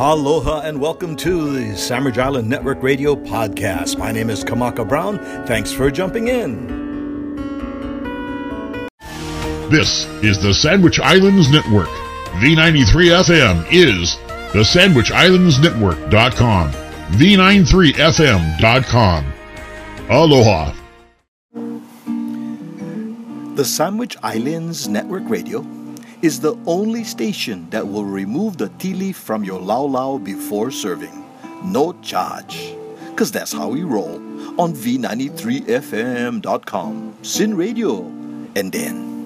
Aloha and welcome to the Sandwich Island Network Radio podcast. My name is Kamaka Brown. Thanks for jumping in. This is the Sandwich Islands Network. V93 FM is the Sandwich Islands Network.com. V93FM.com. Aloha. The Sandwich Islands Network Radio is the only station that will remove the ti leaf from your laulau before serving. No charge. Because that's how we roll on V93FM.com, Sin Radio, and then.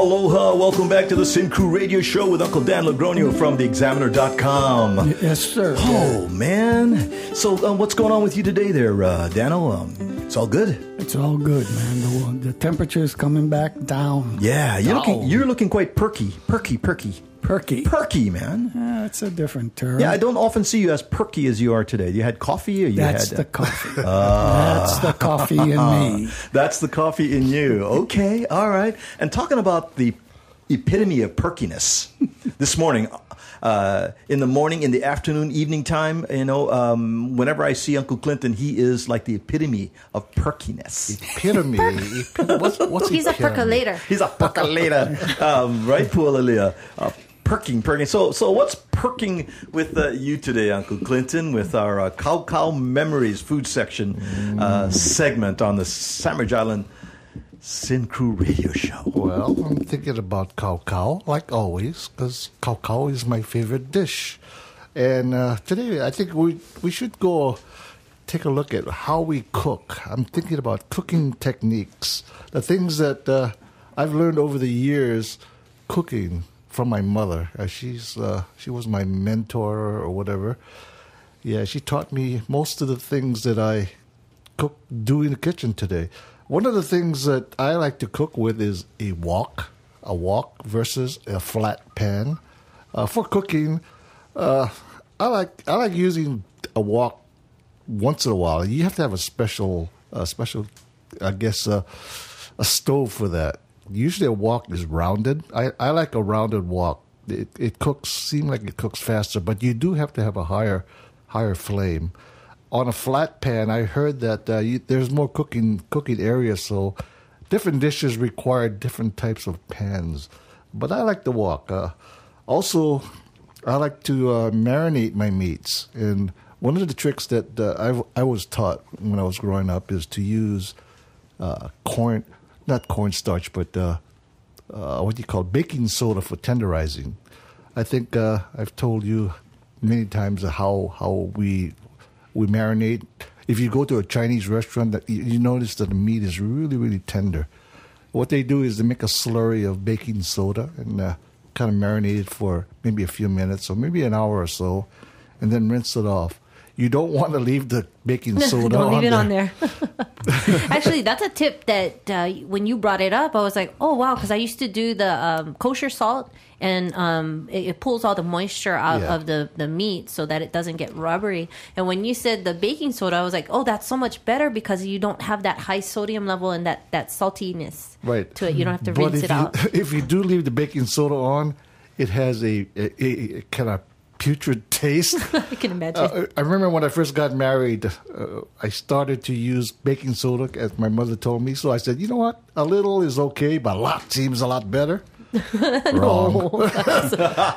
Aloha, welcome back to the Sin Crew Radio Show with Uncle Dan Lagronio from theexaminer.com. Yes, sir. Oh, man. So, um, what's going on with you today there, uh, Dano? Um, it's all good? It's all good, man. The, the temperature is coming back down. Yeah, you're looking, you're looking quite perky. Perky, perky. Perky. Perky, man. Yeah, it's a different term. Yeah, I don't often see you as perky as you are today. You had coffee or you That's had... the coffee. That's the coffee in me. That's the coffee in you. Okay, all right. And talking about the epitome of perkiness, this morning, uh, in the morning, in the afternoon, evening time, you know, um, whenever I see Uncle Clinton, he is like the epitome of perkiness. epitome. Epi- what's, what's He's a percolator. He's a percolator, um, right, Pualalia? Uh, perking, perking. So, so what's perking with uh, you today, Uncle Clinton, with our uh, Cow Cow Memories food section uh, segment on the Sandwich Island Sin Crew Radio Show? Well, I'm thinking about cow cow, like always, because cow cow is my favorite dish. And uh, today, I think we we should go take a look at how we cook. I'm thinking about cooking techniques, the things that uh, I've learned over the years cooking from my mother. Uh, she's uh, she was my mentor or whatever. Yeah, she taught me most of the things that I cook do in the kitchen today. One of the things that I like to cook with is a wok, a wok versus a flat pan. Uh, for cooking, uh, I like I like using a wok once in a while. You have to have a special, special, I guess, uh, a stove for that. Usually, a wok is rounded. I, I like a rounded wok. It, it cooks, seem like it cooks faster, but you do have to have a higher, higher flame. On a flat pan, I heard that uh, you, there's more cooking cooking area, so different dishes require different types of pans. But I like the wok. Uh, also, I like to uh, marinate my meats, and one of the tricks that uh, I I was taught when I was growing up is to use uh, corn, not cornstarch, but uh, uh, what do you call it? baking soda for tenderizing. I think uh, I've told you many times how how we we marinate. If you go to a Chinese restaurant, that you, you notice that the meat is really really tender. What they do is they make a slurry of baking soda and uh, kind of marinate it for maybe a few minutes or maybe an hour or so, and then rinse it off. You don't want to leave the baking soda Don't leave on it there. on there. Actually, that's a tip that uh, when you brought it up, I was like, oh wow, because I used to do the um, kosher salt, and um, it, it pulls all the moisture out Yeah. of the the meat so that it doesn't get rubbery. And when you said the baking soda, I was like, oh, that's so much better because you don't have that high sodium level and that that saltiness right to it. You don't have to but rinse it you, out. If you do leave the baking soda on, it has a, a, a, a kind of putrid taste. I can imagine. Uh, I remember when I first got married, uh, I started to use baking soda as my mother told me. So I said, you know what? A little is okay, but a lot seems a lot better. Wrong.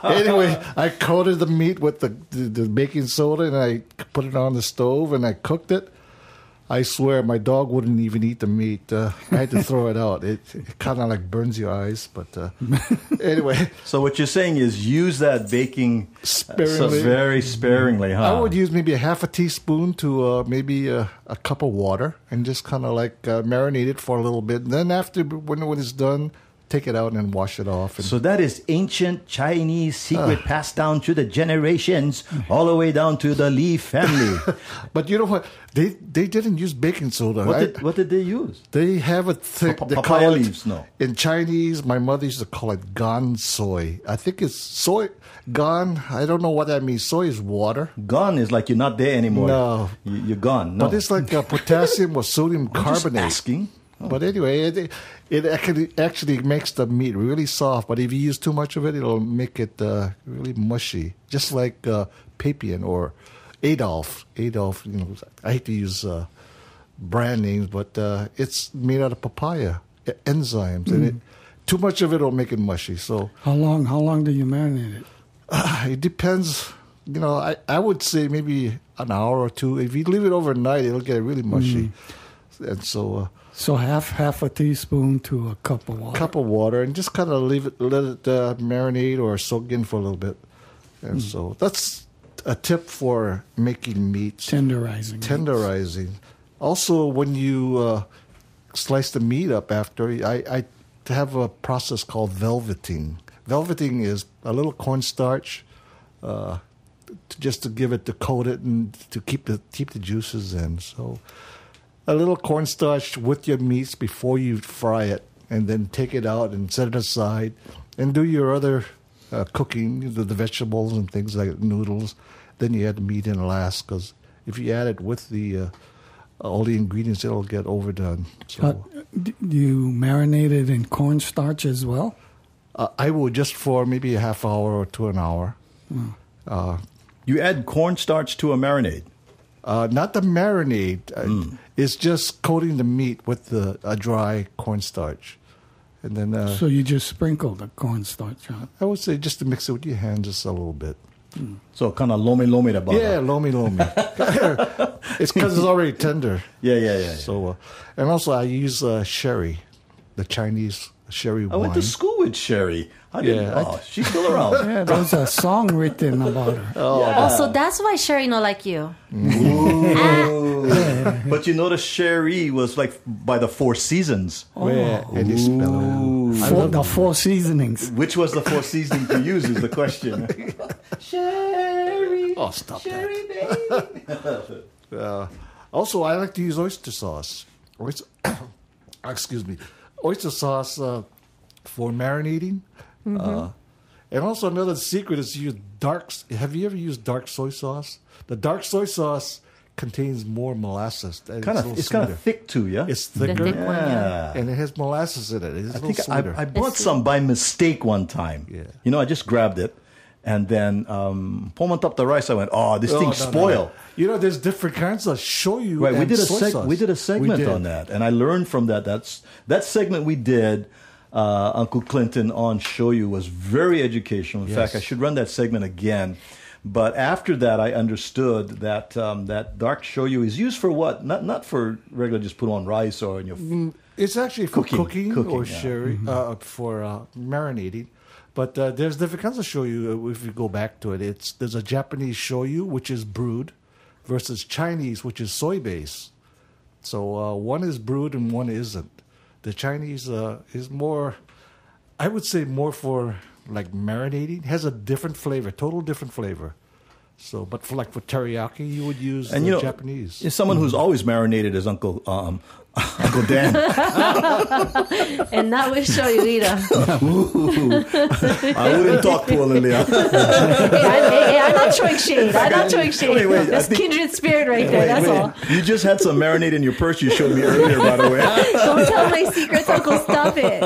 anyway, I coated the meat with the, the, the baking soda and I put it on the stove and I cooked it. I swear, my dog wouldn't even eat the meat. Uh, I had to throw it out. It, it kind of like burns your eyes, but uh, anyway, So what you're saying is use that baking uh, so Sparingly. very sparingly, huh? I would use maybe a half a teaspoon to uh, maybe a, a cup of water and just kind of like uh, marinate it for a little bit. And then after when when it's done, take it out and wash it off. And So that is ancient Chinese secret passed down through the generations, all the way down to the Lee family. but you know what? They they didn't use baking soda. what I- did what did they use? They have a thing. Pa- they papaya call it- leaves, no. In Chinese, my mother used to call it gan soy. I think it's soy gan. I don't know what that means. Soy is water, Gone is like you're not there anymore. No. you, you're gone. No, but it's like uh, potassium or sodium carbonate. asking. But anyway, it, it actually actually makes the meat really soft. But if you use too much of it, it'll make it uh, really mushy, just like uh, papain or Adolph. Adolph, you know, I hate to use uh, brand names, but uh, it's made out of papaya enzymes, and it, too much of it will make it mushy. So How long? How long do you marinate it? it depends. You know, I, I would say maybe an hour or two. If you leave it overnight, it'll get really mushy. And so. Uh, So half half a teaspoon to a cup of water. cup of water and just kind of leave it, let it uh, marinate or soak in for a little bit. And so that's a tip for making meat tenderizing. tenderizing. Also, when you uh, slice the meat up after, I, I have a process called velveting. Velveting is a little cornstarch, uh, to, just to give it to coat it and to keep the keep the juices in. So, a little cornstarch with your meats before you fry it, and then take it out and set it aside, and do your other uh, cooking, the, the vegetables and things like noodles. Then you add the meat in last, because if you add it with the uh, all the ingredients, it'll get overdone. So Uh, do you marinate it in cornstarch as well? uh, I would just for maybe a half hour or to an hour. Uh, You add cornstarch to a marinade. Uh, not the marinade. Uh, It's just coating the meat with the a dry cornstarch, and then uh, So you just sprinkle the cornstarch on. I would say just to mix it with your hand just a little bit. So kind of lomi lomi da baba. Yeah, lomi lomi. it's because it's already tender. yeah, yeah, yeah. yeah. So, uh, and also I use uh, sherry, the Chinese sherry I wine. went to school with Sherry. I didn't. Yeah, I- oh, she's still around. Yeah, there's a song written about her. Oh, yeah. oh so that's why Sherry not like you. but you notice Sherry was like by the Four Seasons. Where and you smell it. Four, the four seasonings. Which was the four seasoning to use is the question. Sherry. Oh, stop Sherry, baby. Uh, also, I like to use oyster sauce. Oyster, excuse me, oyster sauce uh, for marinating. Uh, and also another secret is you use dark. Have you ever used dark soy sauce? The dark soy sauce contains more molasses. Kind of, it's kind of thick too, yeah. It's The thicker, thick one, yeah. yeah. and it has molasses in it. It's a I think I. I bought some by mistake one time. Yeah. You know, I just grabbed it, and then um, top the rice. I went, "Oh, this Oh, thing's no, spoiled." no. You know, there's different kinds of shoyu. Right, we did a seg- we did a segment did. on that, and I learned from that. That's that segment we did. Uh, Uncle Clinton on Shoyu was very educational. In Yes. fact, I should run that segment again. But after that, I understood that um, that dark shoyu is used for what? Not not for regular just put on rice or in your. It's actually for Cooking, cooking, cooking, or yeah. sherry, uh, for uh, marinating. But uh, there's different kinds of shoyu. uh, If you go back to it, it's there's a Japanese shoyu which is brewed, versus Chinese which is soy based. So uh, one is brewed and one isn't. The Chinese uh, is more, I would say, more for like marinating. Has a different flavor, total different flavor. So, but for like for teriyaki, you would use And the you know, Japanese. is someone who's always marinated is Uncle um, Uncle Dan. And that will show you either. I wouldn't talk to Lilia. hey, I, hey, hey, I'm not throwing shade. I'm not throwing shade. Wait, wait, That's think- kindred spirit right there. That's all. You just had some marinade in your purse. You showed me earlier, by the way. Don't tell my secrets, Uncle. Stop it.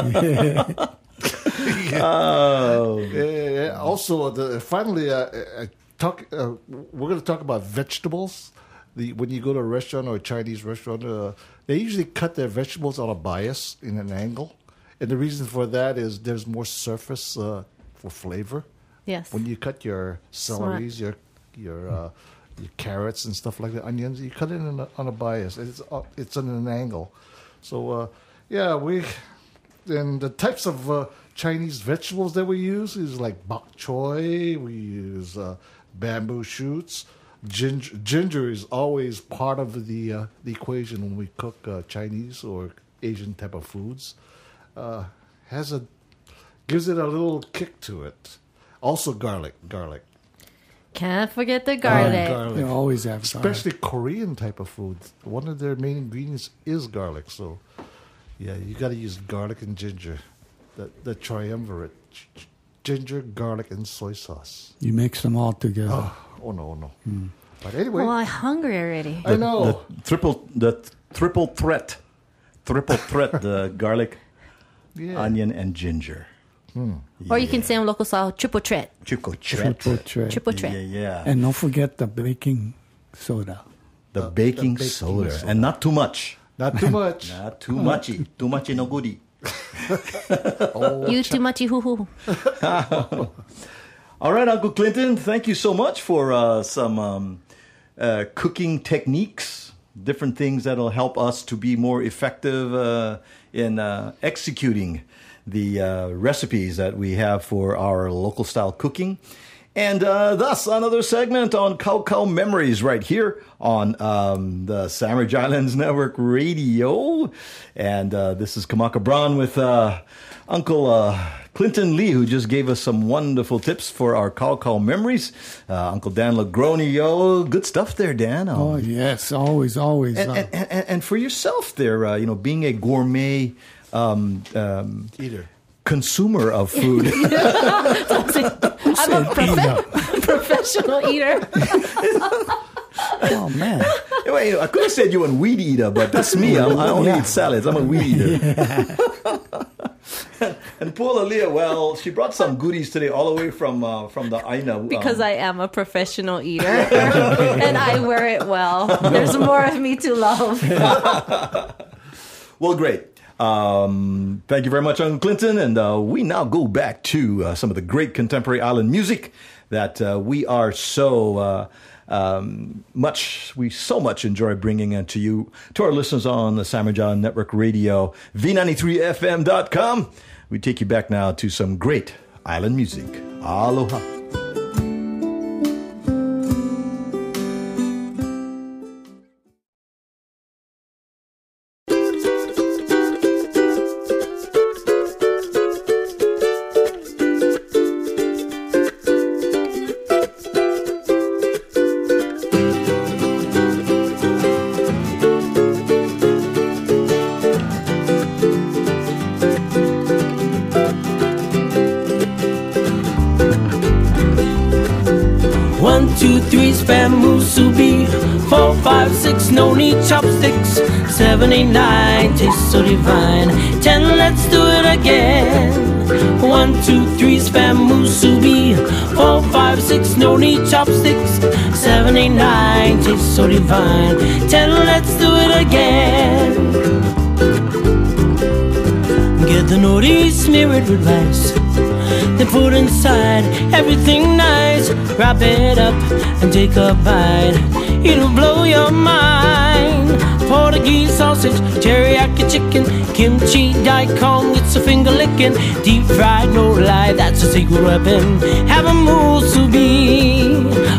Oh, Uh, also, the, finally, uh, uh, talk. Uh, we're going to talk about vegetables. The when you go to a restaurant or a Chinese restaurant, uh, they usually cut their vegetables on a bias in an angle, and the reason for that is there's more surface uh, for flavor. Yes. When you cut your celeries, your your uh, your carrots and stuff like that, onions, you cut it in a, on a bias. It's uh, it's on an angle. So uh, yeah, we and the types of uh, Chinese vegetables that we use is like bok choy. We use uh, bamboo shoots. Ginger, ginger is always part of the uh, the equation when we cook uh, Chinese or Asian type of foods. Uh, has a Gives it a little kick to it. Also garlic, garlic. Can't forget the garlic. garlic. They always have garlic. Especially Korean type of food. One of their main ingredients is garlic. So, yeah, you got to use garlic and ginger. The, the triumvirate. G- g- Ginger, garlic, and soy sauce. You mix them all together. Oh, oh no, no. Hmm. But anyway, Well, I'm hungry already. I know. The triple the triple threat, triple threat: the garlic, yeah. onion, and ginger. Hmm. Or you can say in local style, triple threat. Triple threat. Triple threat. Triple Yeah, threat. yeah, yeah. And don't forget the baking soda. the, baking, baking soda. soda. and not too much. Not too much. Not too muchy. Too muchy no goodie. Oh, you too muchy hoo hoo. All right, Uncle Clinton, thank you so much for uh, some um, uh, cooking techniques, different things that'll help us to be more effective uh, in uh, executing the uh, recipes that we have for our local style cooking. And uh, thus, another segment on Cow Cow Memories right here on um, the Sandwich Islands Network Radio. And uh, this is Kamaka Brown with uh, Uncle uh, Clinton Lee, who just gave us some wonderful tips for our Cow Cow Memories. Uh, Uncle Dan Lagroni, yo, good stuff there, Dan. Um, Oh, yes. Always, always. and, uh, and, and, and for yourself there, uh, you know, being a gourmet um, um, Eater. consumer of food. I'm a profe- professional eater. oh, man. Wait, I could have said you were a weed eater, but that's me. I'm, I only Yeah. eat salads. I'm a weed eater. and Paula Leah, well, she brought some goodies today, all the way from uh, from the Aina. um, Because I am a professional eater and I wear it well. There's more of me to love. Well, great. Um, thank you very much, Uncle Clinton. And uh, we now go back to uh, some of the great contemporary island music that uh, we are so uh, um, much, we so much enjoy bringing to you, to our listeners on the Sandwich John Network Radio, V93FM.com. We take you back now to some great island music. Aloha. Spam. Four, five, six, no need chopsticks. Seven, eight, nine, tastes so divine. Ten, let's do it again. Get the nori, smear it with rice. Then put inside everything nice. Wrap it up and take a bite. It'll blow your mind. Portuguese sausage, teriyaki chicken, kimchi daikon. It's a finger licking, deep fried, no lie. That's a secret weapon. Have a musubi.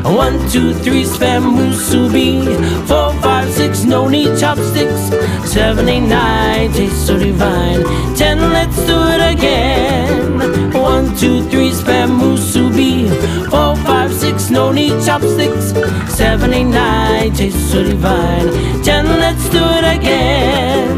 One, two, three, spam musubi. Four, five, six, no need chopsticks. Seven, eight, nine, tastes so divine. Ten, let's do it again. One, two, three, spam musubi. Four, five, no need chopsticks. Seven, eight, nine, tastes so divine. Ten, let's do it again.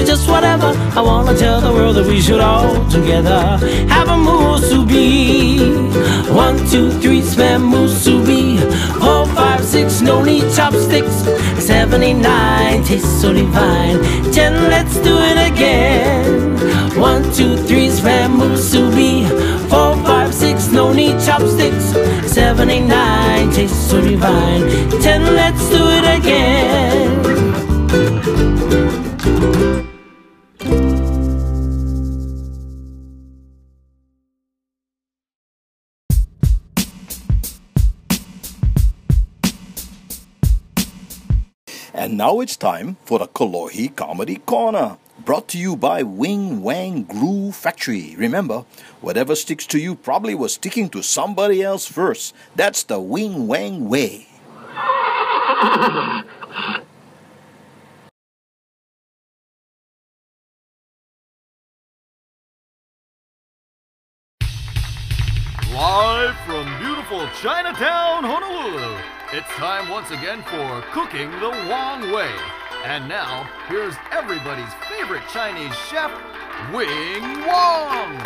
Just whatever. I wanna tell the world that we should all together have a musubi. One, two, three, spam musubi. Four, five, six, no need chopsticks. Seven, eight, nine, tastes so divine. Ten, let's do it again. One, two, three, spam musubi. Four, five, six, no need chopsticks. chopsticks. Seven, eight, nine, tastes so divine. Ten, let's do it again. And now it's time for the Kolohe Comedy Corner. Brought to you by Wing Wang Glue Factory. Remember, whatever sticks to you probably was sticking to somebody else first. That's the Wing Wang way. Live from beautiful Chinatown, Honolulu. It's time once again for Cooking the Wong Way. And now, here's everybody's favorite Chinese chef, Wing Wong.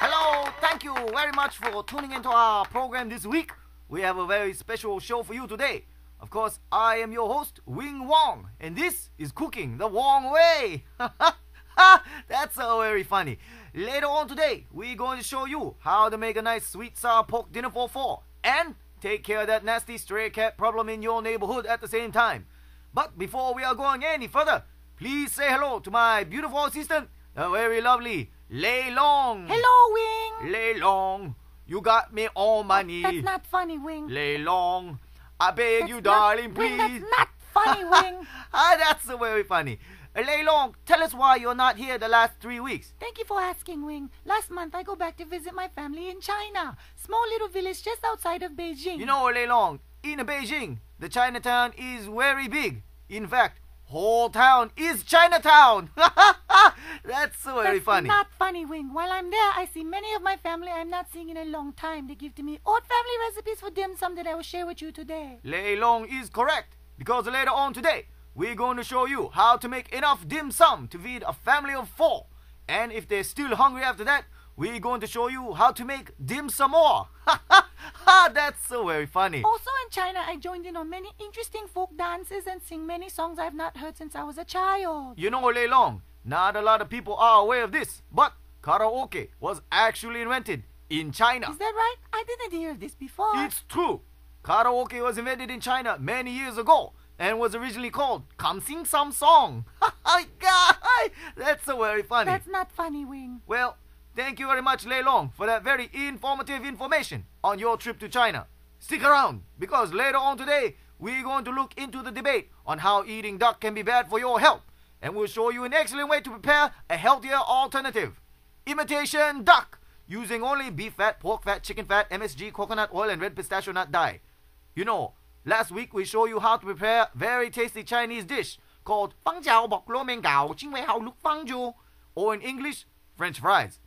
Hello, thank you very much for tuning into our program this week. We have a very special show for you today. Of course, I am your host, Wing Wong, and this is Cooking the Wong Way. That's so very funny. Later on today, we're going to show you how to make a nice sweet sour pork dinner for four and take care of that nasty stray cat problem in your neighborhood at the same time. But before we are going any further, please say hello to my beautiful assistant, the very lovely Lei Long. Hello, Wing. Lei Long, you got me on my knee. That's not funny, Wing. Lei Long, I beg That's you, not- darling, Wing, please. that's not funny, Wing. ah, that's so very funny. Uh, Lei Long, tell us why you're not here the last three weeks. Thank you for asking, Wing. Last month I go back to visit my family in China. Small little village just outside of Beijing. You know, Lei Long, in Beijing, the Chinatown is very big. In fact, whole town is Chinatown. That's so very That's funny. not funny, Wing. While I'm there, I see many of my family I'm not seeing in a long time. They give to me old family recipes for dim sum that I will share with you today. Lei Long is correct because later on today we're going to show you how to make enough dim sum to feed a family of four. And if they're still hungry after that, we're going to show you how to make dim sum more. Ha ha ha, that's so very funny. Also in China, I joined in on many interesting folk dances and sing many songs I've not heard since I was a child. You know, Lei Long, not a lot of people are aware of this, but karaoke was actually invented in China. Is that right? I didn't hear this before. It's true. Karaoke was invented in China many years ago and was originally called Come Sing Some Song. That's so very funny. That's not funny, Wing. Well, thank you very much, Lei Long, for that very informative information on your trip to China. Stick around, because later on today, we're going to look into the debate on how eating duck can be bad for your health, and we'll show you an excellent way to prepare a healthier alternative. Imitation duck, using only beef fat, pork fat, chicken fat, MSG, coconut oil, and red pistachio nut dye. You know, last week we showed you how to prepare a very tasty Chinese dish called fang jiao bok lo meng gao jing wei hao luk fang jiu, or in English, French fries.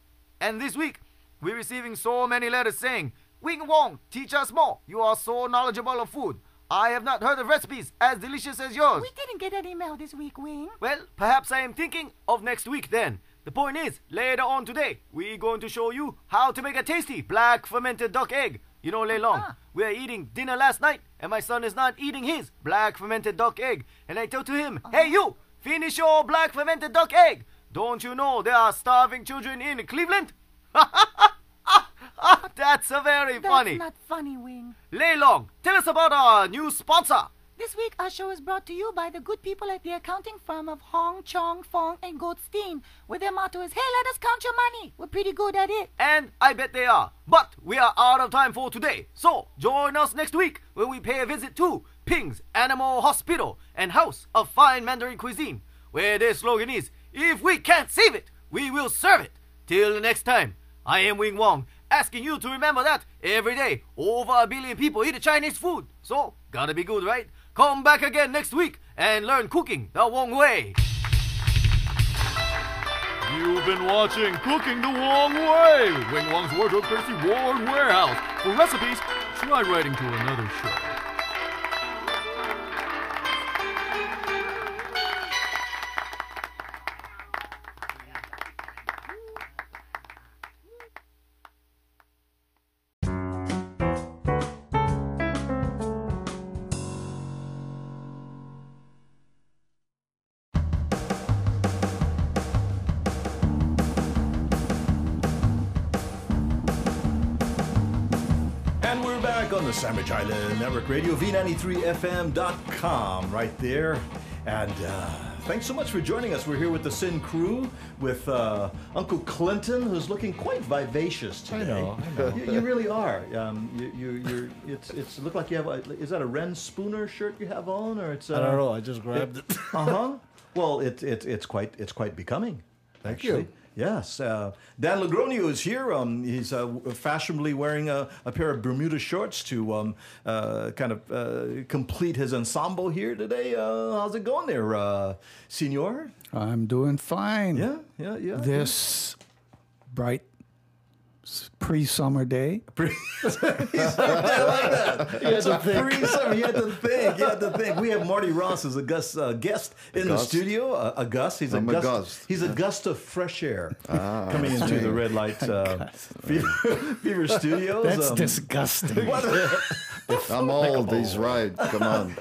And this week, we're receiving so many letters saying, Wing Wong, teach us more. You are so knowledgeable of food. I have not heard of recipes as delicious as yours. We didn't get an email this week, Wing. Well, perhaps I am thinking of next week then. The point is, later on today, we're going to show you how to make a tasty black fermented duck egg. You know, Lei Long, Ah. we are eating dinner last night, and my son is not eating his black fermented duck egg. And I tell to him, Uh-huh. hey you, finish your black fermented duck egg. Don't you know there are starving children in Cleveland? That's a very That's funny. not funny, Wing. Lei Long, tell us about our new sponsor. This week, our show is brought to you by the good people at the accounting firm of Hong, Chong, Fong, and Goldstein, where their motto is, Hey, let us count your money. We're pretty good at it. And I bet they are. But we are out of time for today. So join us next week when we pay a visit to Ping's Animal Hospital and House of Fine Mandarin Cuisine, where their slogan is, If we can't save it, we will serve it. Till the next time, I am Wing Wong, asking you to remember that every day, over a billion people eat Chinese food. So, gotta be good, right? Come back again next week and learn cooking the Wong way. You've been watching Cooking the Wong Way Wing Wong's Wardrobe Courtesy Ward Warehouse. For recipes, try writing to another show. The Sandwich Island Network Radio, V93FM.com, right there. And uh, thanks so much for joining us. We're here with the Sin Crew, with uh, Uncle Clinton, who's looking quite vivacious today. know, I know. You, you really are. Um, you, you, you're. It's. It's. Look like you have. A, is that a Reyn Spooner shirt you have on, or it's? Uh, I don't know. I just grabbed it. uh huh. Well, it, it, it's quite it's quite becoming. Thank actually. you. Yes, uh, Dan Lagronio is here. Um, he's uh, fashionably wearing a, a pair of Bermuda shorts to um, uh, kind of uh, complete his ensemble here today. Uh, how's it going there, uh, Senor? I'm doing fine. Yeah, yeah, yeah. This bright s- pre-summer day. Pre- I like that. It's a pre-summer. You had to think. You had to think. We have Marty Ross as a guest, uh, guest in the studio. Uh, a gust. He's I'm a a gust. gust. He's a gust of fresh air Ah, coming into the red light uh, fever, fever studios. That's Um, disgusting. what- I'm old. He's right. Come on.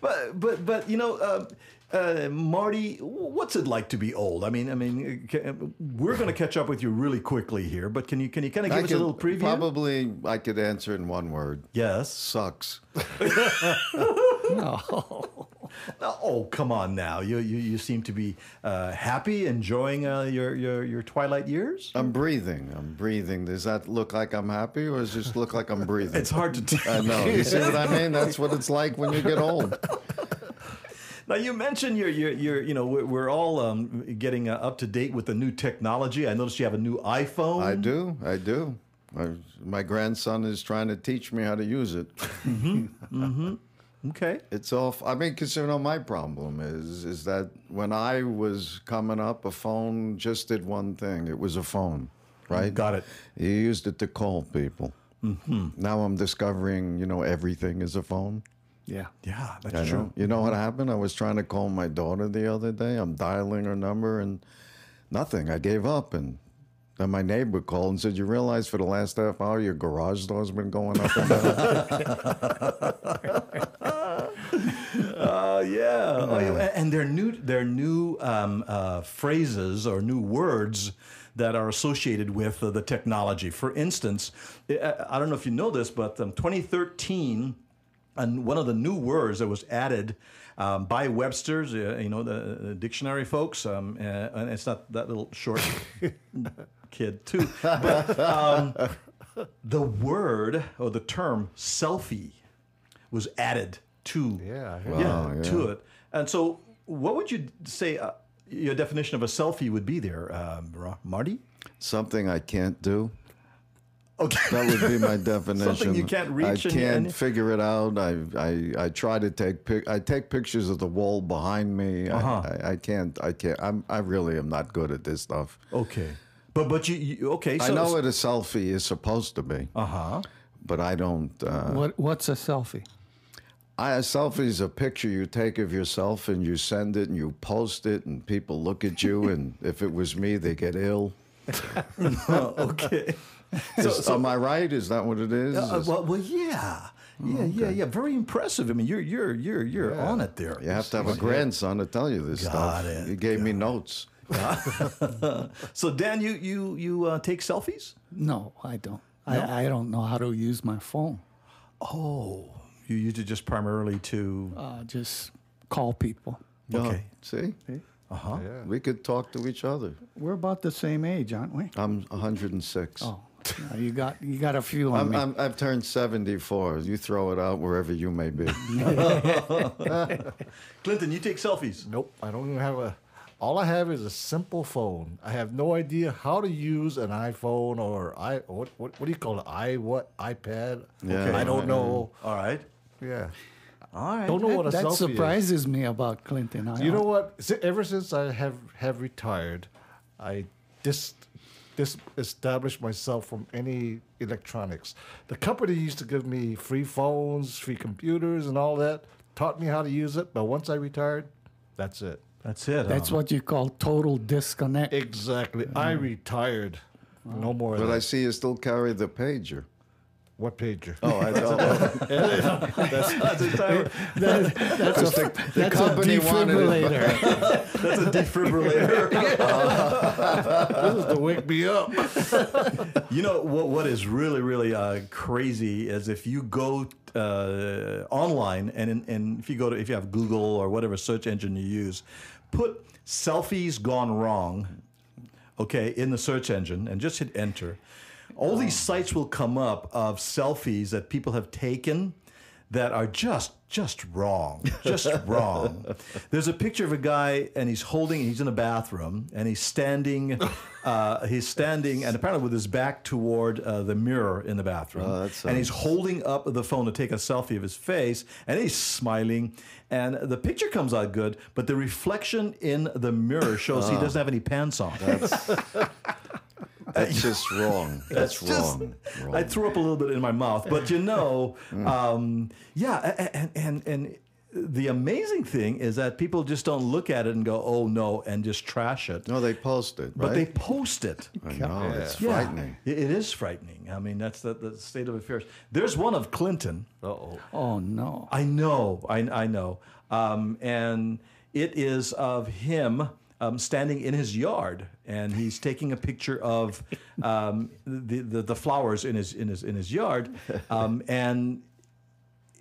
but but but you know. Uh, uh, Marty, what's it like to be old? I mean, I mean, ca- we're going to catch up with you really quickly here, but can you can you kind of give I us could- a little preview? Probably I could answer in one word. Yes. Sucks. Oh, oh, come on now! You you, you seem to be uh, happy, enjoying uh, your, your your twilight years. I'm breathing. I'm breathing. Does that look like I'm happy or does it just look like I'm breathing? It's hard to tell. I know. You see what I mean? That's what it's like when you get old. Now you mentioned you're you're, you're you know we're, we're all um, getting uh, up to date with the new technology. I noticed you have a new iPhone. I do. I do. I, my grandson is trying to teach me how to use it. Okay. It's all. I mean, because you know, my problem is is that when I was coming up, a phone just did one thing. It was a phone, right? Got it. You used it to call people. Mm-hmm. Now I'm discovering, you know, everything is a phone. Yeah. Yeah, that's I true. know. You know what happened? I was trying to call my daughter the other day. I'm dialing her number and nothing. I gave up and. Then my neighbor called and said, "You realize for the last half hour your garage door's been going up and down." Uh, yeah. Oh, yeah. And they're new. They're new um, uh, phrases or new words that are associated with uh, the technology. For instance, I, I don't know if you know this, but um, 2013. And one of the new words that was added um, by Webster's, uh, you know, the, the dictionary folks, um, uh, and it's not that little short kid too, but um, the word or the term selfie was added to Yeah, I yeah, Wow, yeah. to it. And so, what would you say uh, your definition of a selfie would be there, um, Marty? Something I can't do. Okay, That would be my definition. Something you can't reach I can't and- figure it out. I, I I try to take pic. I take pictures of the wall behind me. I- Uh-huh. I, I can't. I can't. I'm. I really am not good at this stuff. okay, but but you, you okay? So, I know what a selfie is supposed to be, Uh huh. but I don't. Uh, What What's a selfie? I, a selfie is a picture you take of yourself and you send it and you post it and people look at you and if it was me they get ill. okay. Is- am I right? Is that what it is? Uh, Is- well, well, yeah, yeah, yeah, yeah. Very impressive. I mean, you're you're you're you're on it there. you have to have a grandson to tell you this Got stuff. it. He gave me notes. So, Dan, you you you uh, take selfies? No, I don't. I, I don't know how to use my phone. Oh, you use it just primarily to. Uh, just call people. Okay. Oh, see? Uh huh. Yeah. We could talk to each other. We're about the same age, aren't we? I'm 106. Oh, yeah, you got you got a few on I'm, me. I'm, I've turned 74. You throw it out wherever you may be. Clinton, you take selfies. Nope, I don't even have a. All I have is a simple phone. I have no idea how to use an iPhone or i what what, what do you call it? i what iPad? Yeah. I don't know. All right. Yeah, All right. don't know what a that selfie is. surprises me about Clinton. I, You know what? Ever since I have have retired, I dis dis established myself from any electronics. The company used to give me free phones, free computers, and all that. Taught me how to use it, but once I retired, that's it. That's it. That's huh? what you call total disconnect. Exactly. I Mm. retired. No more. of But I see you still carry the pager. What page? Oh, I thought That's a timer. That- that's a, the that's a company wanted defibrillator. That's a defibrillator. this is to wake me up. You know what? What is really, really uh, crazy is if you go uh, online and in, and if you go to if you have Google or whatever search engine you use, put selfies gone wrong, okay, in the search engine and just hit enter. All these sites will come up of selfies that people have taken that are just just wrong, just wrong. There's a picture of a guy and he's holding, he's in a bathroom and he's standing, uh, he's standing and apparently with his back toward uh, the mirror in the bathroom, Oh, that and he's holding up the phone to take a selfie of his face and he's smiling and the picture comes out good, but the reflection in the mirror shows he doesn't have any pants on. that's just wrong. That's just- wrong. wrong. I threw up a little bit in my mouth, but you know, Mm. um, yeah, and and and the amazing thing is that people just don't look at it and go, "Oh no," and just trash it. no, they posted, But right? they post it. I know it's Yeah. frightening. It it is frightening. I mean, that's the, the state of affairs. There's one of Clinton. Uh-oh. Oh no! I know, I, I know. Um, and it is of him um, standing in his yard, and he's taking a picture of um, the, the the flowers in his in his in his yard, um, and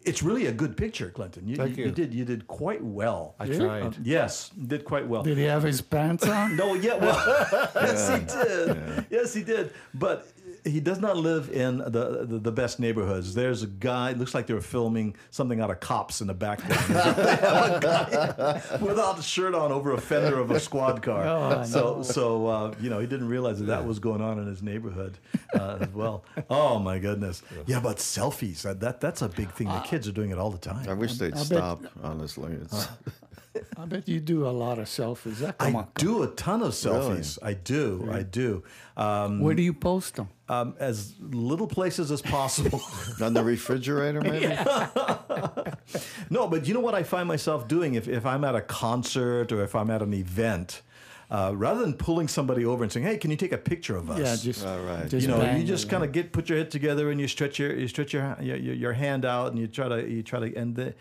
it's really a good picture, Clinton. You, Thank you. you. did you did quite well. I tried. Um, yes, did quite well. Did he have his pants on? No, yeah, well, yes, he did. Yes, he did. But he does not live in the, the the best neighborhoods. There's a guy. It looks like they were filming something out of Cops in the background. they have a guy without a shirt on over a fender of a squad car. Oh, so so uh, you know he didn't realize that that was going on in his neighborhood uh, as well. Oh my goodness. Yeah, but selfies. That, that that's a big thing. The kids are doing it all the time. I wish they'd I bet- stop. Honestly, it's I bet you do a lot of selfies. That- Come I on, come do a ton of selfies. I do. I do. Um. Where do you post them? um, as little places as possible. on the refrigerator, maybe. no, but you know what I find myself doing if, if I'm at a concert or if I'm at an event, uh, rather than pulling somebody over and saying, "Hey, can you take a picture of us?" Yeah, just, All right. just you know, bang you just kind of get put your head together and you stretch your you stretch your your, your your hand out and you try to you try to and the,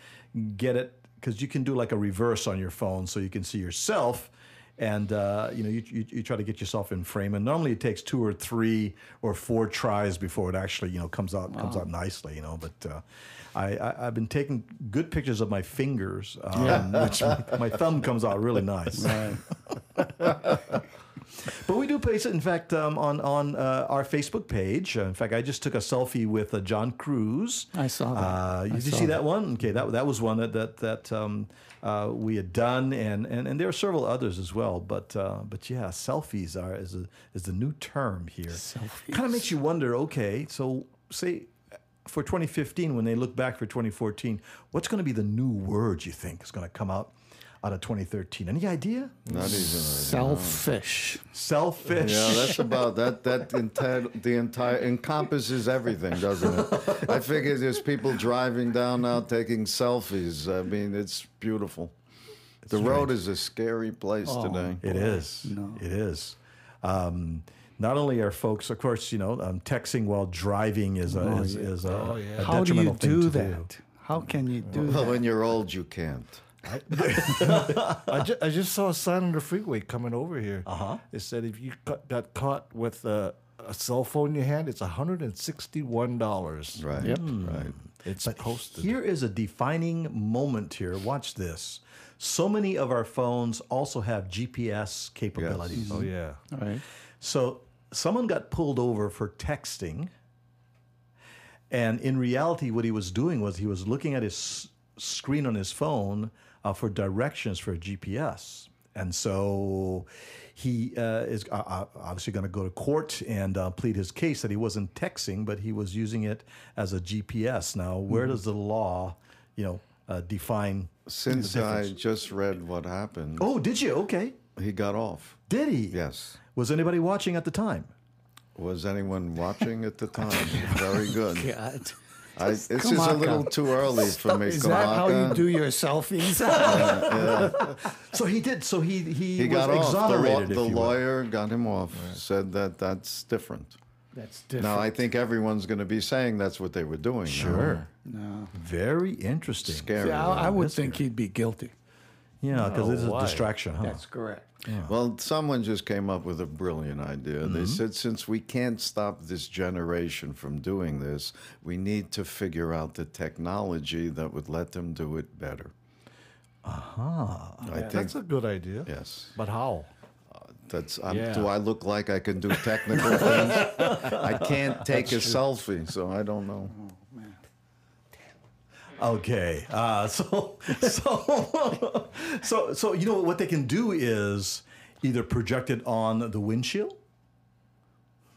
get it because you can do like a reverse on your phone so you can see yourself and uh, you know you, you, you try to get yourself in frame. And normally it takes two or three or four tries before it actually you know comes out comes out nicely you know but uh, I, I I've been taking good pictures of my fingers um, which my, my thumb comes out really nice but we do place it, in fact, um, on on uh, our Facebook page. Uh, in fact, I just took a selfie with uh, John Cruz. I saw that. Uh, I did you see that. that one? Okay, that that was one that that that um, uh, we had done, and, and and there are several others as well. But uh, but yeah, selfies are is a, is the new term here. Selfies. Kind of makes you wonder. Okay, so say. For 2015, when they look back for 2014, what's going to be the new word you think is going to come out out of 2013? Any idea? Not even. Selfish. Selfish. Yeah, that's about that. That entire the entire encompasses everything, doesn't it? I figure there's people driving down now taking selfies. I mean, it's beautiful. The road is a scary place Oh. today. It is. No. It is. Um, not only are folks, of course, you know, um, texting while driving is a, is, is a, Oh, yeah. a How do you detrimental thing do that? How can you do Well, that? when you're old, you can't. I, ju- I just saw a sign on the freeway coming over here. Uh Uh-huh. It said if you got, got caught with a, a cell phone in your hand, it's $161. Right. Yep. Right. It's posted. Here is a defining moment here. Watch this. So many of our phones also have GPS capabilities. oh, yeah. All right. So someone got pulled over for texting, and in reality, what he was doing was he was looking at his s- screen on his phone uh, for directions for GPS. And so he uh, is uh, uh, obviously going to go to court and uh, plead his case that he wasn't texting, but he was using it as a GPS. Now, where does the law, you know, uh, define? Since the I just read what happened, Oh, did you? Okay. he got off. Did he? Yes. Was anybody watching at the time? Was anyone watching at the time? Very good. God. I, it's just come a little Cal. too early for me. Is that how you do your selfies? So he did. So he he, He was got off. The, law, exonerated. the if you will. lawyer got him off. Said that that's different. That's different. Now I think everyone's going to be saying that's what they were doing. now. Sure. no. Very interesting. Scary. See, I, I would that's think he'd be guilty. Yeah, because Oh, it's a distraction, huh? That's correct. Well, someone just came up with a brilliant idea. They mm-hmm. said, since we can't stop this generation from doing this, we need to figure out the technology that would let them do it better. Aha. I think That's a good idea. yes. But how? Uh, that's. I'm, Yeah. Do I look like I can do technical things? I can't take a selfie, so I don't know. Mm-hmm. Okay, uh, so so so so you know what they can do is either project it on the windshield.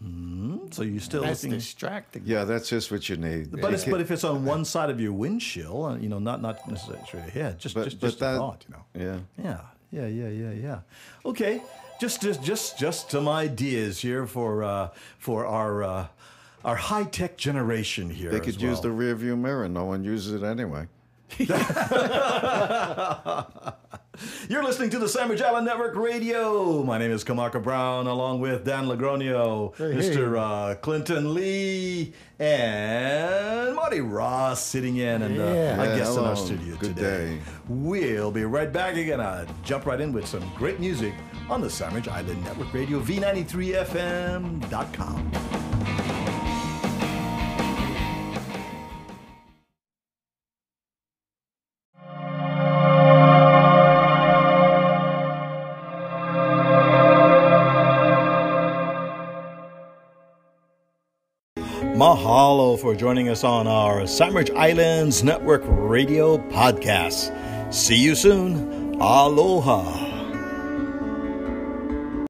Hmm, so you're still That's looking, distracting. Yeah, that's just what you need. but You it's, can- but if it's on one side of your windshield, uh, you know, not not necessarily straight ahead, just but, just, but just a that, thought, you know. yeah. Yeah, yeah, yeah, yeah, yeah. Okay, just just just just some ideas here for uh, for our uh, our high tech generation here. They as could use the well. rear view mirror. No one uses it anyway. You're listening to the Sandwich Island Network Radio. My name is Kamaka Brown, along with Dan Lagronio, Mr. Uh, Clinton Lee, and Marty Ross sitting in, and uh, Yeah. I Yeah, guess in our studio Good today. day. We'll be right back again. Uh, jump right in with some great music on the Sandwich Island Network Radio, V93FM.com. Mahalo for joining us on our Sandwich Islands Network Radio podcast. See you soon. Aloha.